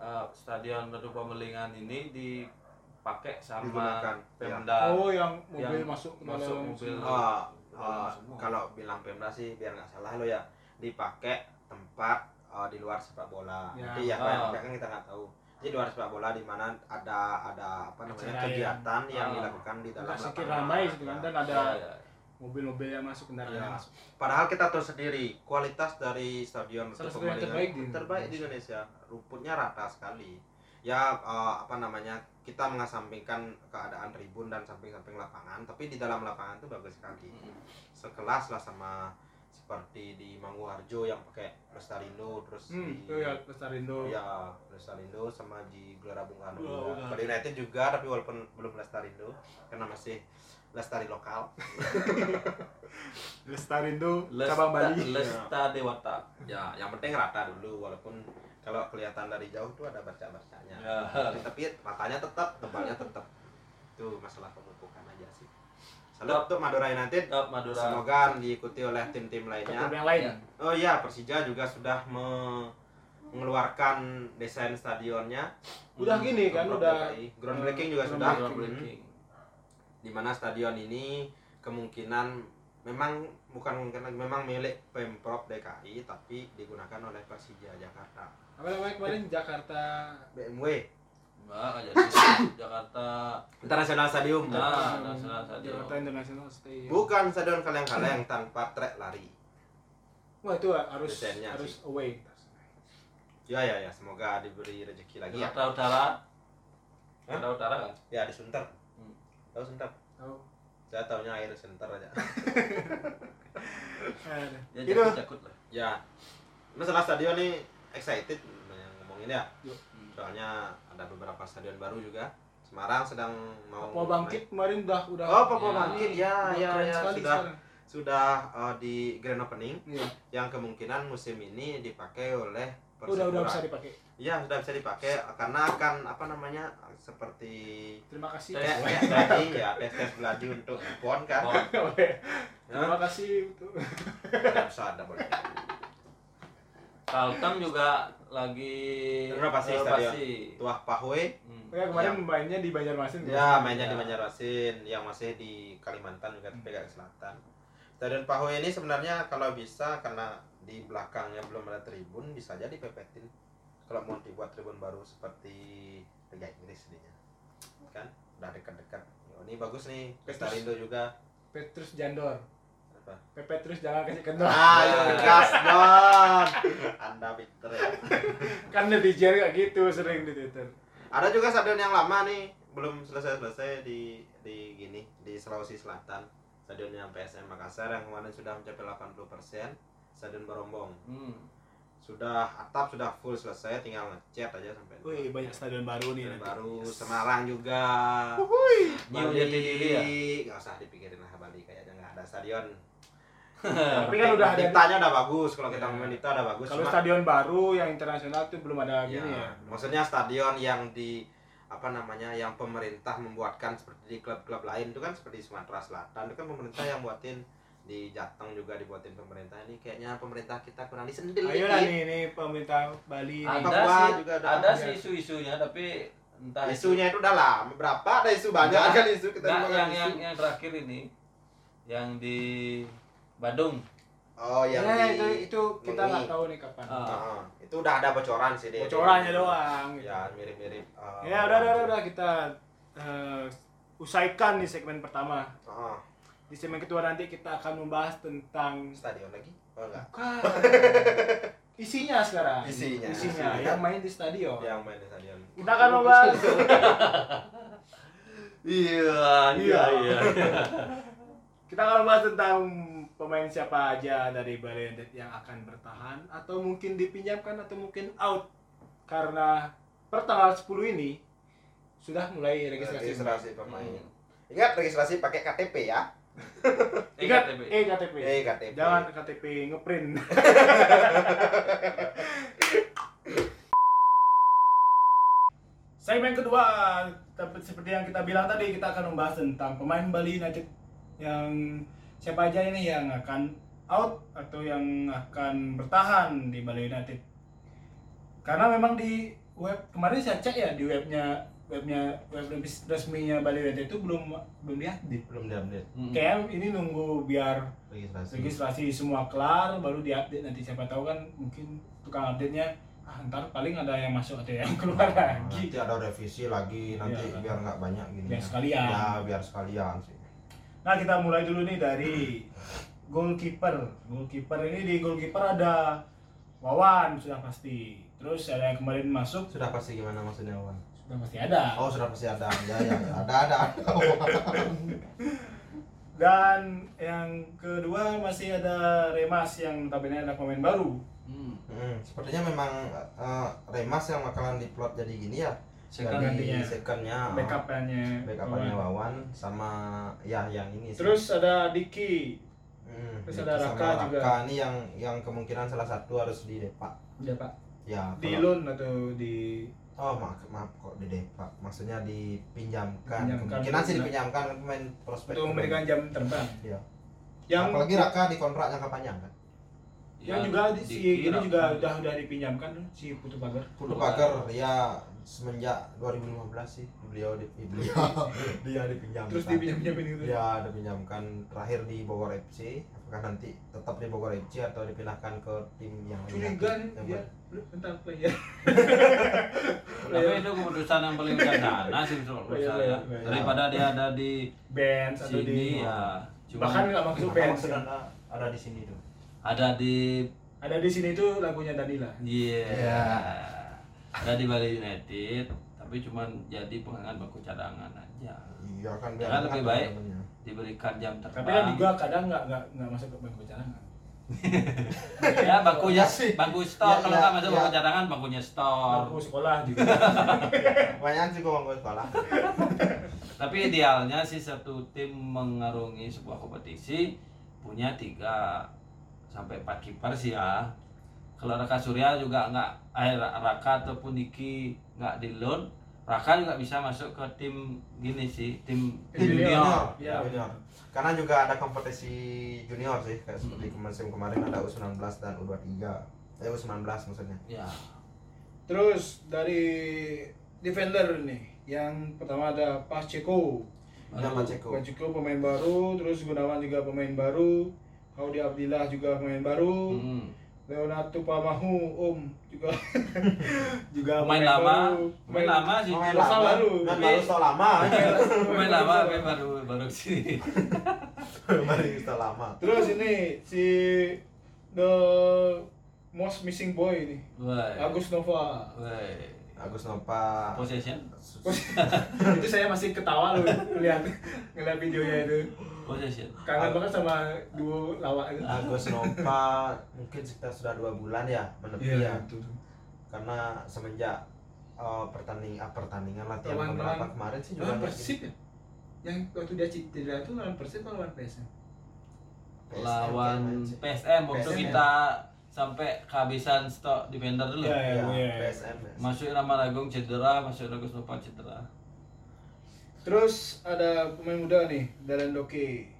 eh, stadion Radu Pemelingan ini dipakai sama Digunakan, Pemda. Oh, yang mobil Yang masuk ke masuk mobil. Oh, Dalam oh, semua. kalau bilang Pemda sih biar nggak salah lo ya dipakai tempat oh, di luar sepak bola. Ya. Jadi yang Ah. yang kan kita nggak tahu. Jadi di luar sepak bola di mana ada ada apa namanya Acara kegiatan yang Ah. dilakukan di dalam lapangan. ramai gitu kan Ya. dan ada Ya, ya. mobil-mobil yang masuk kendaraan Ya. yang masuk. Padahal kita tahu sendiri kualitas dari stadion Salah satu yang terbaik di terbaik di Indonesia. Rumputnya rata sekali. Ya eh, apa namanya kita mengesampingkan keadaan tribun dan samping-samping lapangan, tapi di dalam lapangan itu bagus sekali. Sekelas lah sama seperti di Manguharjo yang pakai Lestarindo terus Hmm, di itu ya Lestarindo. ya Lestarindo sama di Gelora Bung Karno juga. Bali United juga tapi walaupun belum Lestarindo karena masih Lestari lokal. Lestarindo Lesta, cabang Bali. Lesta Dewata. Ya, yang penting rata dulu walaupun kalau kelihatan dari jauh tuh ada bercak-bercaknya. Ya. Tapi, tapi ratanya tetap, tebalnya tetap. Itu masalah sih. Salut untuk Madura United. Top Madura. Semoga diikuti oleh tim-tim Klub lainnya. yang lain. Ya. Oh iya, Persija juga sudah me- mengeluarkan desain stadionnya. Udah gini kan, udah groundbreaking juga groundbreaking. sudah. Groundbreaking. Di mana stadion ini kemungkinan memang bukan mungkin memang milik Pemprov DKI tapi digunakan oleh Persija Jakarta. Apa namanya kemarin Jakarta BMW Mbak, jadi Jakarta International Stadium. Nah, Nasional Stadium. Jakarta International Stadium. Bukan stadion kaleng-kaleng tanpa trek lari. Wah itu harus Desainnya harus away. Ya ya ya, semoga diberi rezeki lagi ya. Jakarta Utara. Hah? Jakarta Utara kan? Ya di Sunter. Hmm. Tahu Sunter? Tahu. Saya tahunya air Sunter aja. Ya Itu jakut-jakut lah. ya. Masalah stadion nih excited yang ngomongin ya. Yuk. Soalnya ada beberapa stadion baru juga. Semarang sedang mau Papua Bangkit kemarin udah udah Oh, Papua Ya. Bangkit. Ya, udah ya, keren ya, sekali sudah sekarang. sudah uh, di grand opening Iya. yang kemungkinan musim ini dipakai oleh Udah udah Persipura. bisa dipakai. Iya, sudah bisa dipakai karena akan apa namanya seperti Terima kasih. Tes. tadi ya tes tes geladi untuk pon kan. Oh, Terima kasih untuk bisa ada boleh. Kalteng juga lagi Renovasi renovasi. Tuah Pahwe Hmm. ya kemarin mainnya di Banjarmasin. ya mainnya di Ya. Banjarmasin yang masih di Kalimantan juga tapi selatan. Stadion Pahwe ini sebenarnya kalau bisa karena di belakangnya belum ada tribun bisa jadi pepetin. Kalau mau dibuat tribun baru seperti Liga Inggris ininya. Kan udah dekat-dekat. Ini bagus nih. Starindo juga. Petrus Jandor. Apa? Petrus jangan kasih kendor. Ah, Ya. itu gas Don. Anda pinter ya. kan netizen kayak gitu sering di Twitter. Ada juga stadion yang lama nih, belum selesai-selesai di di gini di Sulawesi Selatan. Stadionnya PSM Makassar yang kemarin sudah mencapai 80%. Stadion Barombong. Hmm. Sudah atap sudah full selesai, tinggal ngecat aja sampai. Wih, banyak stadion baru nih. Stadion nanti. baru Yes. Semarang juga. New Jati Diri ya? Nggak usah dipikirin lah ada stadion. Tapi kan udah ada Ditanya udah bagus, kalau kita Ya. ngomongin itu ada bagus. kalau stadion baru yang internasional tuh belum ada gini ya. maksudnya stadion yang di apa namanya yang pemerintah membuatkan seperti di klub-klub lain itu kan seperti Sumatera Selatan itu kan pemerintah yang buatin di Jateng juga dibuatin pemerintah ini kayaknya pemerintah kita kurang disendil Ayo lah nih, nih pemerintah Bali ada Papua sih juga ada. ada sih isu-isunya tapi entah itu- isunya itu udah lama berapa ada isu banyak Enggak, kan isu kita isu. yang yang terakhir ini yang di Badung oh yang ya, di itu itu kita nggak tahu nih kapan. Ah. Heeh. itu udah ada bocoran sih dia Bocorannya doang. gitu. ya mirip-mirip eh, Ya udah udah udah, udah kita eh, usaikan di segmen pertama. Heeh. Di segmen kedua nanti kita akan membahas tentang stadion lagi oh enggak Bukan. Isinya sekarang. Isinya. Isinya yang main di stadion. yang main di stadion Kita akan membahas iya iya, iya. Kita akan membahas tentang pemain siapa aja dari Bali United yang akan bertahan atau mungkin dipinjamkan atau mungkin out karena per tanggal 10 ini sudah mulai registrasi. registrasi pemain Hmm. ingat registrasi pakai KTP ya Ingat EKTP. eh KTP. eh KTP Jangan KTP ngeprint. Segmen kedua, seperti yang kita bilang tadi, kita akan membahas tentang pemain Bali United yang siapa aja ini yang akan out atau yang akan bertahan di Bali United. Karena memang di web kemarin saya cek ya di webnya webnya web res- resminya Bali United itu belum belum diupdate. belum diupdate Hmm. Kayak ini nunggu biar registrasi registrasi semua kelar baru diupdate nanti siapa tahu kan mungkin tukang update nya ah ntar paling ada yang masuk atau yang keluar lagi nanti ada revisi lagi nanti Iya. biar nggak banyak gini Biar sekalian. ya biar sekalian sih nah kita mulai dulu nih dari goalkeeper. Goalkeeper ini di goalkeeper ada Wawan sudah pasti. Terus ada yang kemarin masuk? Sudah pasti gimana maksudnya Wan sudah pasti ada. Oh sudah pasti ada. Ya ya. Ada ada ada. Dan yang kedua masih ada Remas yang notabene ada pemain baru. Hmm. Hmm, sepertinya memang eh, Remas yang bakalan diplot jadi gini ya Second Jadi gantinya. secondnya backupannya backupannya Wawan. Wawan sama ya yang ini sih. terus ada Diki Hmm, terus Diki ada sama Raka juga. ini yang yang kemungkinan salah satu harus di Depa udah pak ya di kalau- loan atau di oh maaf maaf kok di Depa maksudnya dipinjamkan Dipinjamkan. kemungkinan sih dipinjamkan kan pemain prospek untuk memberikan jam terbang Iya. yang apalagi Raka di kontrak jangka panjang kan yang Ya, juga di- si ini juga Raka. udah udah dipinjamkan tuh, si Putu Pagar Kudu Pagar ya semenjak 2015 sih beliau di beliau dia dipinjamkan terus dipinjam-pinjamin gitu ya dipinjamkan terakhir di Bogor FC apakah nanti tetap di Bogor FC atau dipindahkan ke tim yang lain curiga nih dia tentang player Tapi itu keputusan yang paling bijaksana sih menurut saya. iya, iya. Daripada dia ada di band atau di sini ya. Cuma bahkan nggak band maksud Anda ada di sini tuh ada di ada di sini tuh lagunya Danila Iya. Iya. Ada di Bali United, tapi cuma jadi pengangkat baku cadangan aja. iya kan Ya kan lebih baik. namanya. Diberikan jam terbang. tapi kan juga kadang nggak nggak nggak masuk ke bangku cadangan ya bakunya Ya sih. bangku store Ya, kalau ya, nggak masuk ya. bangku cadangan bangkunya store. bangku sekolah juga kebanyakan sih gua mau sekolah Tapi idealnya sih satu tim mengarungi sebuah kompetisi punya tiga sampai empat kiper sih ya. Kalau Raka Surya juga nggak, eh Raka ataupun Diki nggak di loan, Raka juga bisa masuk ke tim gini sih, tim Tim junior. junior. ya, Ya, junior karena juga ada kompetisi junior sih kayak seperti musim kemarin ada U19 dan U23 eh U19 maksudnya. Ya. terus dari defender nih yang pertama ada Pacheco. Ada Pacheco. Pacheco pemain baru terus Gunawan juga pemain baru Kaudi Abdillah juga pemain baru. Hmm. Leonardo Pamahu Om juga juga Pemain lama, baru. pemain lama sih. Masa lama baru. baru so lama Pemain lama, tapi baru baru sini. baru so lama terus ini si the most missing boy ini. Agus Nova. Agus Nova Possession. itu saya masih ketawa loh ngeliat ngeliat videonya itu Possession. kangen banget sama duo lawak itu Agus Nova mungkin sekitar sudah dua bulan ya menepi ya itu karena semenjak uh, pertanding ah, pertandingan latihan Lawan- beberapa lawan- kemarin sih juga Persib ya yang waktu dia cedera itu lawan Persib atau lawan PSM lawan PSM. Waktu PSM. kita sampai kehabisan stok defender dulu. Iya, iya. Ya, PSM. Masuk Rama Agung cedera, masuk Agus Nopal cedera. Terus ada pemain muda nih, Dalen Doke.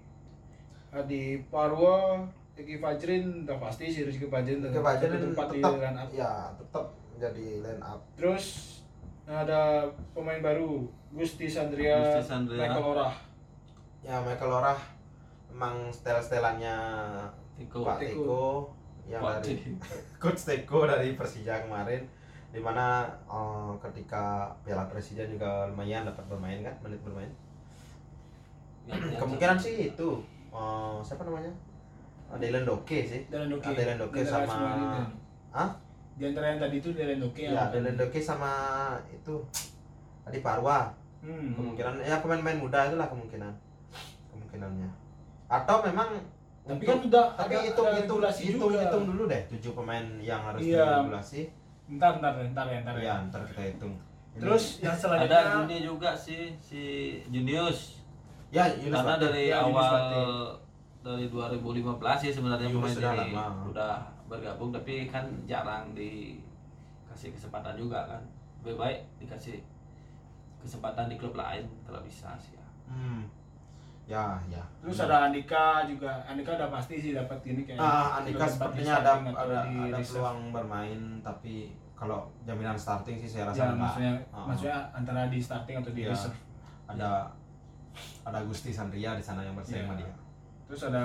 Adi Parwa, Eki Fajrin, udah pasti sih Rizky Fajrin Ke Bajen tempat di tetap line up. ya tetap menjadi line up. Terus ada pemain baru, Gusti Sandria, Gusti Sandria. Michael Orah. Ya Michael Lorah memang setel-setelannya Tiko. Pak Tiko. Tiko yang Pak dari Tiko. Coach Teko dari Persija kemarin di mana eh, ketika Piala Presiden juga lumayan dapat bermain kan menit bermain yang- kemungkinan sih itu eh, siapa namanya Eh, Dylan Doke sih Dalen Doke. Ah, Dylan Doke sama. Hah? Di antara yang tadi itu Dalen Doke yang ya Dylan Doke sama itu Adi Parwa Hmm. kemungkinan ya pemain-pemain muda itulah kemungkinan kemungkinannya atau memang Tapi untuk- kan udah tapi hitung hitung hitung hitung dulu deh tujuh pemain yang harus Iya. diregulasi Ntar, ntar, ntar ya, ntar ya. ya ntar kita hitung Ini- Terus yang Ada selanjutnya Juni juga sih si Junius. ya Yunus Karena Bakti. dari Ya, awal dari 2015 sih sebenarnya Yunus pemain sudah ini lama. udah bergabung tapi kan jarang dikasih kesempatan juga kan. Lebih baik dikasih kesempatan di klub lain kalau bisa sih ya. Hmm. Ya, ya. Terus ada Andika juga. Andika udah pasti sih dapat ini kayak. Ah, Andika sepertinya ada ada, ada peluang bermain tapi kalau jaminan starting sih saya rasa Ya, enggak. maksudnya Ah, maksudnya antara di starting atau di Iya. reserve. ada ada Gusti Sandria di sana yang bersaing Iya. sama dia. Terus ada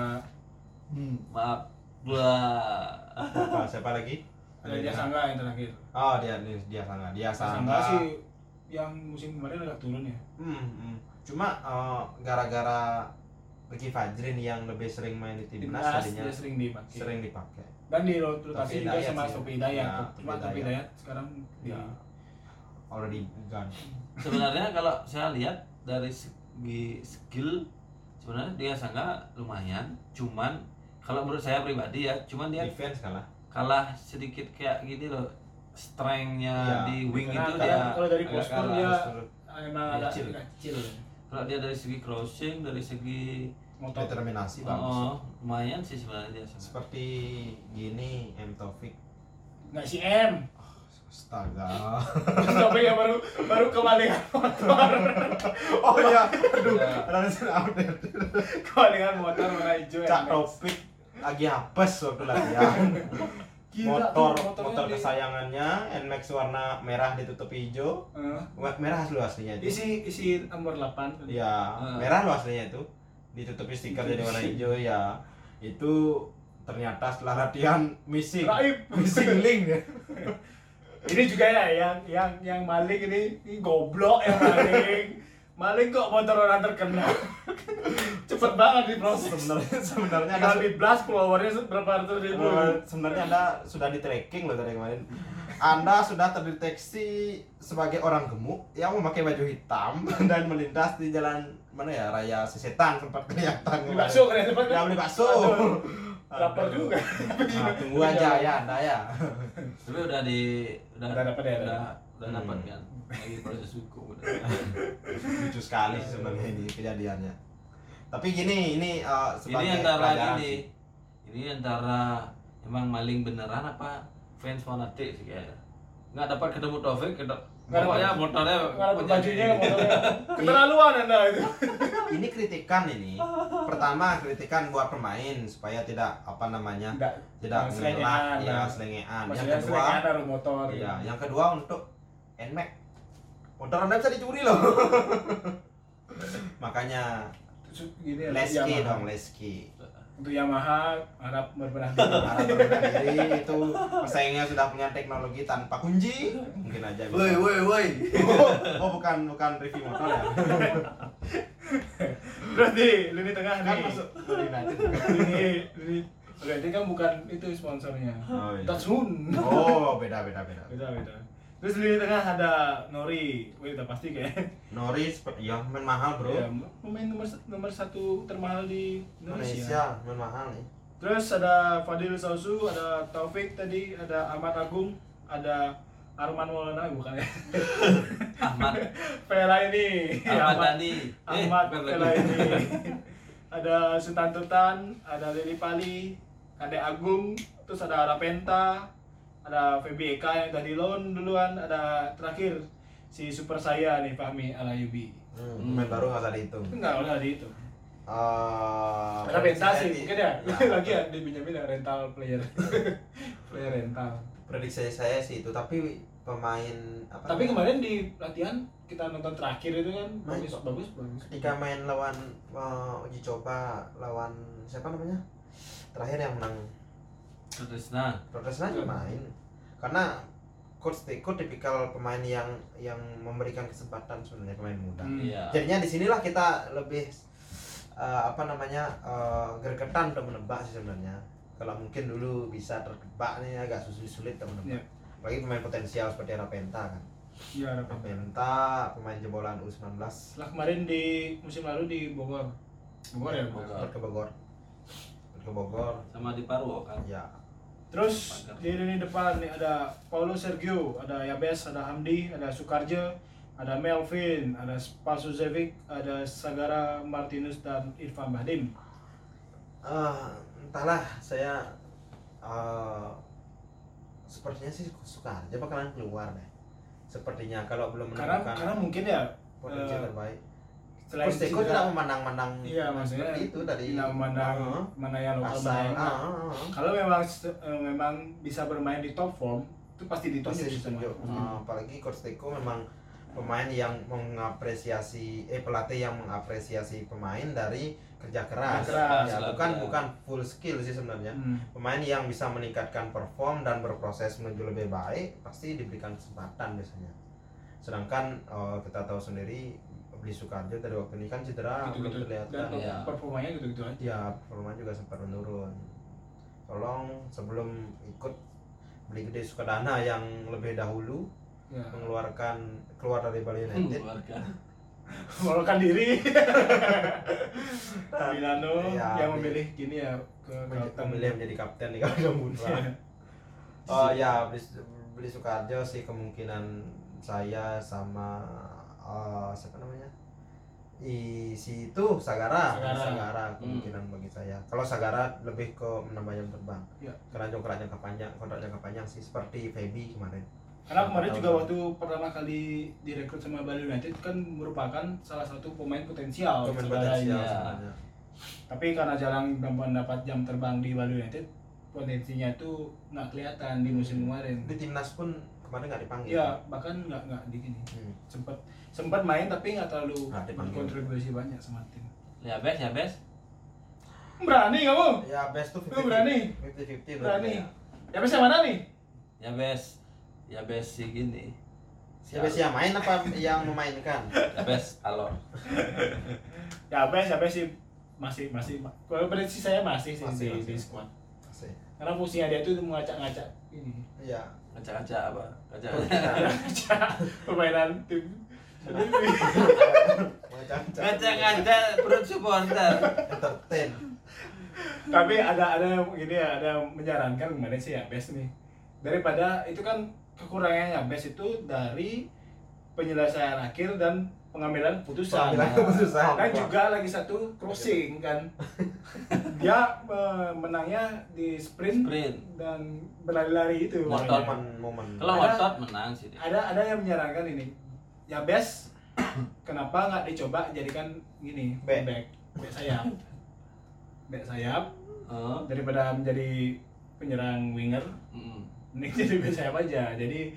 Hmm, maaf. Wah. Apa, siapa lagi? ada dia Sangga yang terakhir. Oh, dia dia, dia Sangga. Dia Sangga Sangga. sih yang musim kemarin agak turun ya. Hmm, hmm. Cuma eh, gara-gara Ricky Fajrin yang lebih sering main di timnas jadinya dia sering dipakai. sering dipakai. Dan di rotasi juga sama. Sopi Hidayat. Ya, Cuma Sopi Hidayat. Sekarang di Ya. Already gone. sebenarnya kalau saya lihat dari segi skill sebenarnya dia sangat lumayan cuman kalau menurut saya pribadi ya cuman dia Defense kalah. kalah sedikit kayak gini loh strengthnya Iya. di wing Karena- itu dia kalau dari postur kalah. dia emang agak kecil. kalau dia dari segi crossing dari segi Motor. determinasi bagus. oh, lumayan sih sebenarnya dia. Seperti gini M Taufik. Nggak si M. Astaga. Tapi yang baru baru kemalingan motor. oh iya, aduh, Ya. ada mesin update. kemalingan motor warna hijau Cak. Taufik lagi apes waktu latihan. Gila motor motor di- kesayangannya Nmax warna merah ditutupi hijau. Wa- Merah asli aslinya itu. isi isi nomor 8 Ya, Ah. merah lo aslinya itu. Ditutupi stiker jadi warna hijau ya. Itu ternyata setelah latihan missing. Raib. Missing link ya. ini juga ya yang yang yang maling ini, ini goblok yang maling maling kok motor orang terkenal cepet banget diproses Sebenarnya sebenarnya ada tinggal di blast followernya berapa ratus ribu Eh, sebenarnya Anda sudah di tracking loh dari kemarin. Anda sudah terdeteksi sebagai orang gemuk yang memakai baju hitam dan melintas di jalan mana ya raya Sesetan sempat kelihatan. Beli bakso kan ya, sempat? Ya beli bakso. Lapar juga. Nah, tunggu aja ya Anda ya. tapi udah di udah Udah dapat ya, udah, udah. udah Hmm. dapat kan lagi proses hukum udah. Lucu sekali sebenarnya ini kejadiannya. Tapi gini ini eh, ini sebagai antara pelajaran gini sih. ini antara emang maling beneran apa fans fanatik sih kayaknya nggak dapat ketemu Taufik Nggak pokoknya motornya bajunya motornya keterlaluan anda itu. Ini kritikan ini. Pertama kritikan buat pemain supaya tidak apa namanya Enggak. tidak Yang selengean, mengelak, ya selengean. Yang kedua, motor. iya, yang kedua untuk Nmax. Motor Anda bisa dicuri loh. Makanya ya, Leski dong, Leski. Untuk Yamaha harap berbenah diri. Itu pesaingnya sudah punya teknologi tanpa kunci, mungkin aja bisa. woi woi woi Oh, oh, bukan bukan review motor ya. Terus di lini tengah Kan nih. masuk. Lini lini berarti kan bukan itu sponsornya. Oh, iya. Datsun. Oh, beda beda beda. Beda beda. Terus lini tengah ada Nori. Wih, udah pasti kayak. Norris, ya main mahal bro. Ya, pemain nomor nomor satu termahal di Indonesia. Indonesia main mahal nih. Terus ada Fadil Sausu, ada Taufik tadi, ada Ahmad Agung, ada Arman Maulana bukan ya? Ahmad Pela ini. Ahmad Dhani eh Ahmad bukan Pela ini. ada Sultan Tutan, ada Lili Pali, ada Agung, terus ada Rapenta, ada Eka yang tadi loan duluan, ada terakhir si super saya nih Fahmi Alayubi. Hmm, pemain baru nggak usah dihitung. Itu enggak usah di itu. Eh, Rapenta prediksi sih mungkin ya. Lagi ya dipinjamin ya rental player. player rental. prediksi saya sih itu tapi pemain apa Tapi namanya, kemarin di latihan kita nonton terakhir itu kan Main bagus bagus bagus. ketika main lawan eh, uji coba lawan siapa namanya terakhir yang menang Trisna Protestan juga main karena coach Teko tipikal pemain yang yang memberikan kesempatan sebenarnya pemain muda. Hmm. iya. Jadinya di sinilah kita lebih eh, apa namanya eh, gergetan untuk menebak sih sebenarnya. Kalau mungkin dulu bisa tertebak nih agak sulit sulit untuk menebak. Iya. bagi pemain potensial seperti Rapenta kan. Iya Rapenta. Rapenta pemain jebolan U19 Setelah kemarin di musim lalu di Bogor. Bogor ya, Bogor. Ke Bogor. Ke Bogor. Sama di Parwo kan? Ya Terus di lini depan nih ada Paulo Sergio, ada Yabes, ada Hamdi, ada Sukarjo, ada Melvin, ada Spasuzevic, ada Sagara Martinus dan Irfan Bahdim. Eh, entahlah saya eh, sepertinya sih suka aja bakalan keluar deh sepertinya kalau belum Karena menemukan karena mungkin ya potensi eh, terbaik selain Coach Teko tidak memandang-mandang Iya, maksudnya seperti itu dari tidak memandang Heeh. mana yang lokal mana yang enggak. ah, ah, ah. Kalau memang eh, memang bisa bermain di top form, itu pasti ditunjuk pasti ditunjuk Ah, apalagi coach Teko memang pemain yang mengapresiasi eh pelatih yang mengapresiasi pemain dari kerja keras, Kerja keras, ya latihan. bukan bukan full skill sih sebenarnya Hmm. pemain yang bisa meningkatkan perform dan berproses menuju lebih baik pasti diberikan kesempatan biasanya sedangkan eh, kita tahu sendiri Beli Sukarjo dari waktu ini kan cedera belum gitu-gitu dan terlihat Iya. performanya gitu-gitu aja. ya performa juga sempat menurun tolong sebelum ikut beli gede Sukadana yang lebih dahulu Ya. mengeluarkan keluar dari Bali United keluarga Melakukan diri. Milano Iya, yang memilih gini ya ke Kalteng. memilih menjadi kapten di Kalteng Putra. Oh ya, beli, beli Sukarjo sih kemungkinan saya sama eh, siapa namanya? I, si itu Sagara, Sagara. Sagara kemungkinan bagi saya. Kalau Sagara lebih ke menambah jam terbang. Iya. Karena kontrak jangka panjang, kontrak jangka panjang sih seperti Feby kemarin. Karena kemarin juga waktu pertama kali direkrut sama Bali United kan merupakan salah satu pemain potensial. Pemain potensial iya. sebenarnya. Tapi karena jarang mendapat jam terbang di Bali United, potensinya itu nggak kelihatan di musim kemarin. Di timnas pun kemarin nggak dipanggil. Iya, bahkan nggak nggak di gini. Hmm. Sempat sempat main tapi nggak terlalu berkontribusi banyak sama tim. ya bes ya bes Berani kamu? Ya best tuh berani? 50-50 Berani. ya. Ya bisa mana nih? ya bes ya bes sih gini Siapa sih yang main apa yang memainkan? ya bes alor Ya bes, ya bes sih masih masih kalau prediksi saya masih sih Masih, di, masih. di squad. Asik. Karena fungsinya dia itu mengacak-ngacak ini. Iya. kaca-kaca apa kaca-kaca Ngacak permainan tim. Kaca-kaca perut supporter Entertain. tapi ada ada yang ini ya, ada yang menyarankan kemarin sih ya best nih. Daripada itu kan kekurangannya best itu dari penyelesaian akhir dan pengambilan putusan. Pengambilan keputusan. Dan juga lagi satu crossing kan. Dia eh, menangnya di sprint, sprint dan berlari-lari itu. Momen-momen. kalau ngotot menang sih dia Ada ada yang menyarankan ini. Ya best kenapa nggak dicoba jadikan gini Back. back back sayap. Back sayap. Oh, daripada menjadi penyerang winger mm. ini jadi back sayap aja. Jadi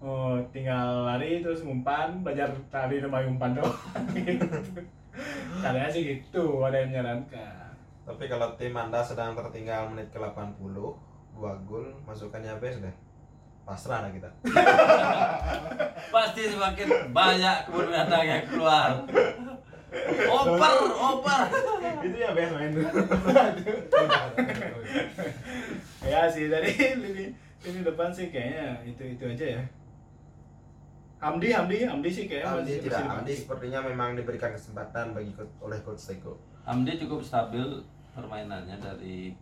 oh, tinggal lari terus ngumpan belajar tari sama umpan doang. Katanya sih gitu ada yang menyarankan. Tapi kalau tim Anda sedang tertinggal menit ke 80, dua gol, masukkannya best deh. Pasrah lah kita. pasti semakin banyak kebun binatang yang keluar oper oper itu ya best main dulu ya sih dari lini lini depan sih kayaknya itu itu aja ya Hamdi Hamdi Hamdi sih kayaknya Amdi masih tidak, masih Amdi dipakai. sepertinya memang diberikan kesempatan bagi oleh coach Teko. Hamdi cukup stabil permainannya dari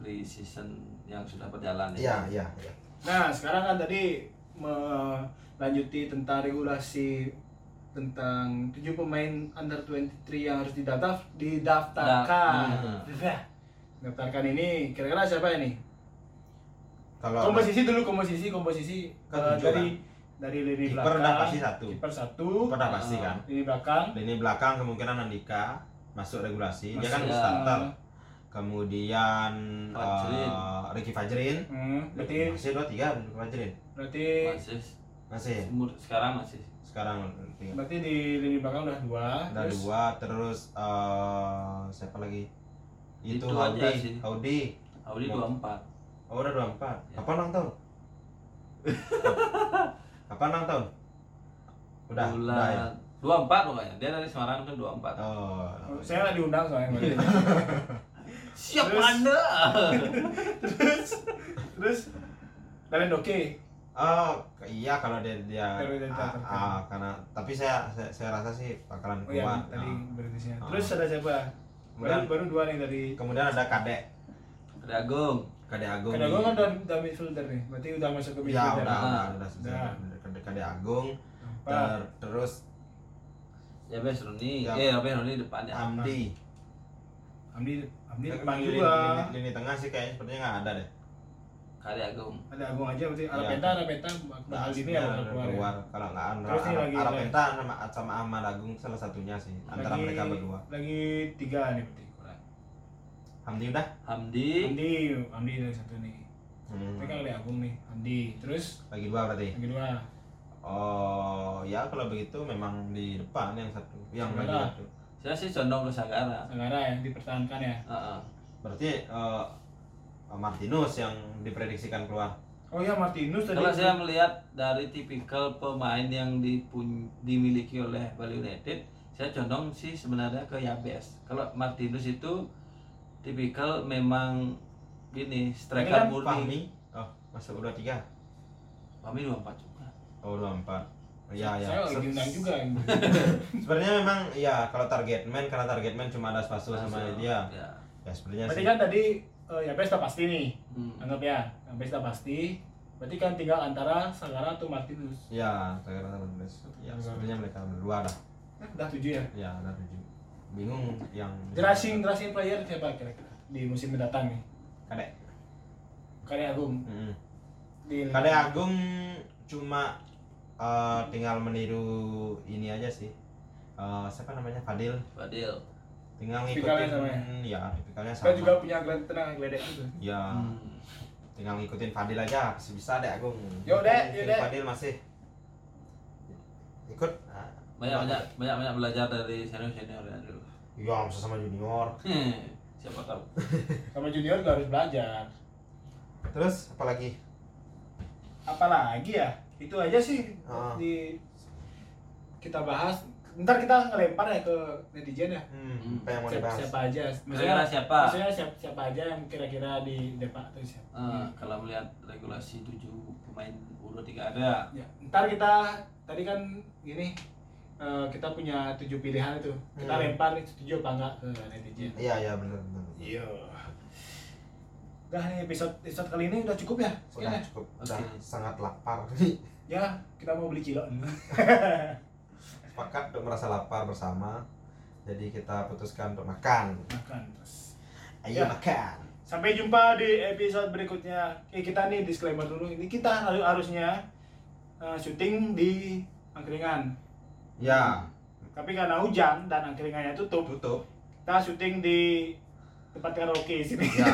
pre-season yang sudah berjalan Iya, iya, iya. Nah, sekarang kan tadi melanjuti tentang regulasi tentang tujuh pemain under 23 yang harus didaftar didaftarkan. Da- Dah. Daftarkan ini kira-kira siapa ini? Kalau komposisi dulu komposisi komposisi Kan eh, tujuh, dari dari lini Kiper belakang. udah pasti satu. Kiper satu. Kiper udah pasti kan. Lini belakang. Lini belakang kemungkinan Andika masuk regulasi. Dia kan Masuk. starter. Kemudian Fajrin. eh, Ricky Fajrin. Hmm, berarti Masih dua tiga Ricky Fajrin. berarti masih Masih. umur sekarang masih Sekarang tiga. berarti di lini belakang udah dua. Ada terus dua terus eh, siapa lagi? Itu, Itu aja Audi. sih. Audi. Audi Mau- 24 Oh udah 24. Ya. Kapan ulang tahun? Kapan ulang tahun? Udah, bulan udah ya. 24 pokoknya dia dari Semarang kan 24 Oh. saya nggak diundang soalnya. siapa Terus- anda terus terus kalian oke. Oh, iya kalau dia dia ah, ah, karena tapi saya, saya saya rasa sih bakalan Oh iya, tadi Ah. berarti Ah. Terus ada siapa? Baru, Kemudian baru dua nih dari kemudian ada Kadek, ada Agung Kadek Agung. Kadang di- kan udah, udah midfielder nih, berarti udah masuk ke Ya midfielder. udah, Ah. udah, udah, Udah. Kadek, Kadek Agung. Ter- terus ya Bes Roni Ya. eh Robin Roni depannya Amdi. Amdi, Lini- depan lini, juga. lini, lini tengah sih kayaknya sepertinya nggak ada deh. Kali Agung Ada Agung aja berarti Iya. Arapenta, Arapenta bakal ini ya bakal keluar. ya. keluar. Kalau nggak Andra, Terus lagi- Arapenta sama sama Ahmad Agung salah satunya sih antara Lagi- mereka berdua. Lagi tiga nih berarti. Hamdi udah. Hamdi Amdi, Amdi dari satu nih. Hmm. Ini kan ada Agung nih, Amdi. Terus Lagi dua berarti. lagi dua. Oh, ya kalau begitu memang di depan yang satu, yang lagi satu. Saya sih condong ke Sagara Sanggara yang dipertahankan ya. Heeh. Berarti eh, Martinus yang diprediksikan keluar. Oh iya Martinus tadi. Kalau saya melihat dari tipikal pemain yang dipun- dimiliki oleh Bali United, saya condong sih sebenarnya ke Yabes. Kalau Martinus itu tipikal memang gini, striker kan murni. Fahmi, oh masuk udah tiga, Fahmi 24 juga. oh dua empat. Ya ya. Saya lagi Se- diundang juga. Sebenarnya memang ya kalau target man karena target man cuma ada Spasu sama dia. Ya. Ya sebenarnya Berarti sih. kan tadi eh, ya Besta pasti nih. Hmm. Anggap ya, Besta pasti. Berarti kan tinggal antara Sanggara atau Martinus. Ya, saya kira Martinus. Ya sebenarnya mereka berdua dah. Eh, udah tujuh ya. Ya ada tujuh. Bingung yang Dressing dressing player siapa kira-kira di musim mendatang nih? Kadek. Karya Agung. Mm-mm. Di Kadek Agung cuma eh, tinggal meniru ini aja sih. Eh, siapa namanya Fadil Fadil. tinggal Tipikalnya ngikutin sama ya tipikalnya Saya sama juga punya tenang geledek itu. ya Hmm. tinggal ngikutin Fadil aja bisa bisa deh Agung Yo, Dek, yo, Dek. Fadil masih ikut Banyak banyak banyak banyak belajar dari senior senior ya dulu. ya bisa sama junior Siapa tahu. Sama junior juga harus belajar. terus apalagi Apalagi ya? Itu aja sih Ah. di kita bahas. Ntar kita ngelempar ya ke netizen ya. hmm, apa yang mau Siapa, dibahas siapa aja? Kira-kira siapa? Maksudnya siapa, siapa aja yang kira-kira di Depak atau siapa? Eh, kalau melihat regulasi 7 pemain U23 ada. Ya, ntar kita tadi kan gini eh, kita punya tujuh pilihan itu. Kita Hmm. lempar nih setuju apa enggak ke netizen. iya iya benar benar Iya. Udah nih episode episode kali ini udah cukup ya? Sekian udah ya? cukup udah Oke. sangat lapar Ya, kita mau beli cilok. sepakat untuk merasa lapar bersama jadi kita putuskan untuk makan Makan terus. ayo Ya. makan Sampai jumpa di episode berikutnya. Eh, kita nih disclaimer dulu. Ini kita harus harusnya eh, syuting di angkringan. ya Tapi karena hujan dan angkringannya tutup, tutup kita syuting di tempat karaoke sini. ya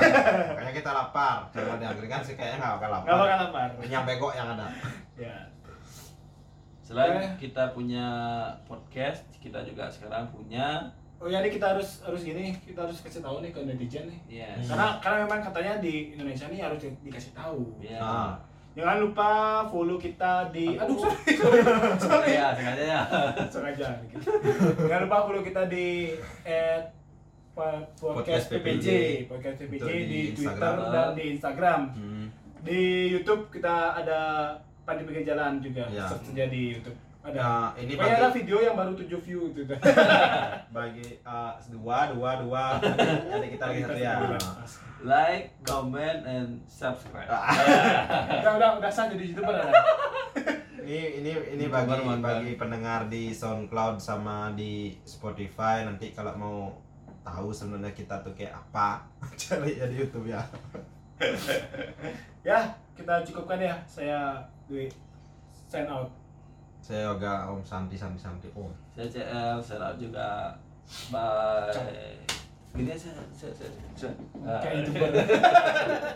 makanya kita lapar kalau di angkringan sih kayaknya nggak bakal lapar Nggak bakal lapar. minyak begok yang ada Ya. Selain Eh. kita punya podcast, kita juga sekarang punya Oh ya, ini kita harus harus gini, kita harus kasih tahu nih ke netizen nih. yes. Karena karena memang katanya di Indonesia nih harus di- dikasih tahu. Ya. Ah. Jangan lupa follow kita di aduh sorry sorry sorry Ya, sengaja ya. sengaja. Jangan lupa follow kita di at podcast Podcast PPJ, podcast PPJ di, di Twitter Instagram. dan di Instagram. Hmm. Di YouTube kita ada Padi Pinggir Jalan juga. Ya. Search di YouTube. Ada. Nah, ini Pokoknya ada bagi, video yang baru 7 view itu. bagi uh, dua dua dua jadi kita lagi satu ya Like, comment, and subscribe. udah udah udah sah jadi youtuber ada. ini ini ini bagi bagi pendengar di SoundCloud sama di Spotify nanti kalau mau tahu sebenarnya kita tuh kayak apa cari ya di YouTube ya Ya, kita cukupkan ya. Saya Dwi sign out. saya yoga Om Santi Santi Santi oh Saya CL, saya juga bye. Gini saya saya saya. saya- Kayak YouTuber.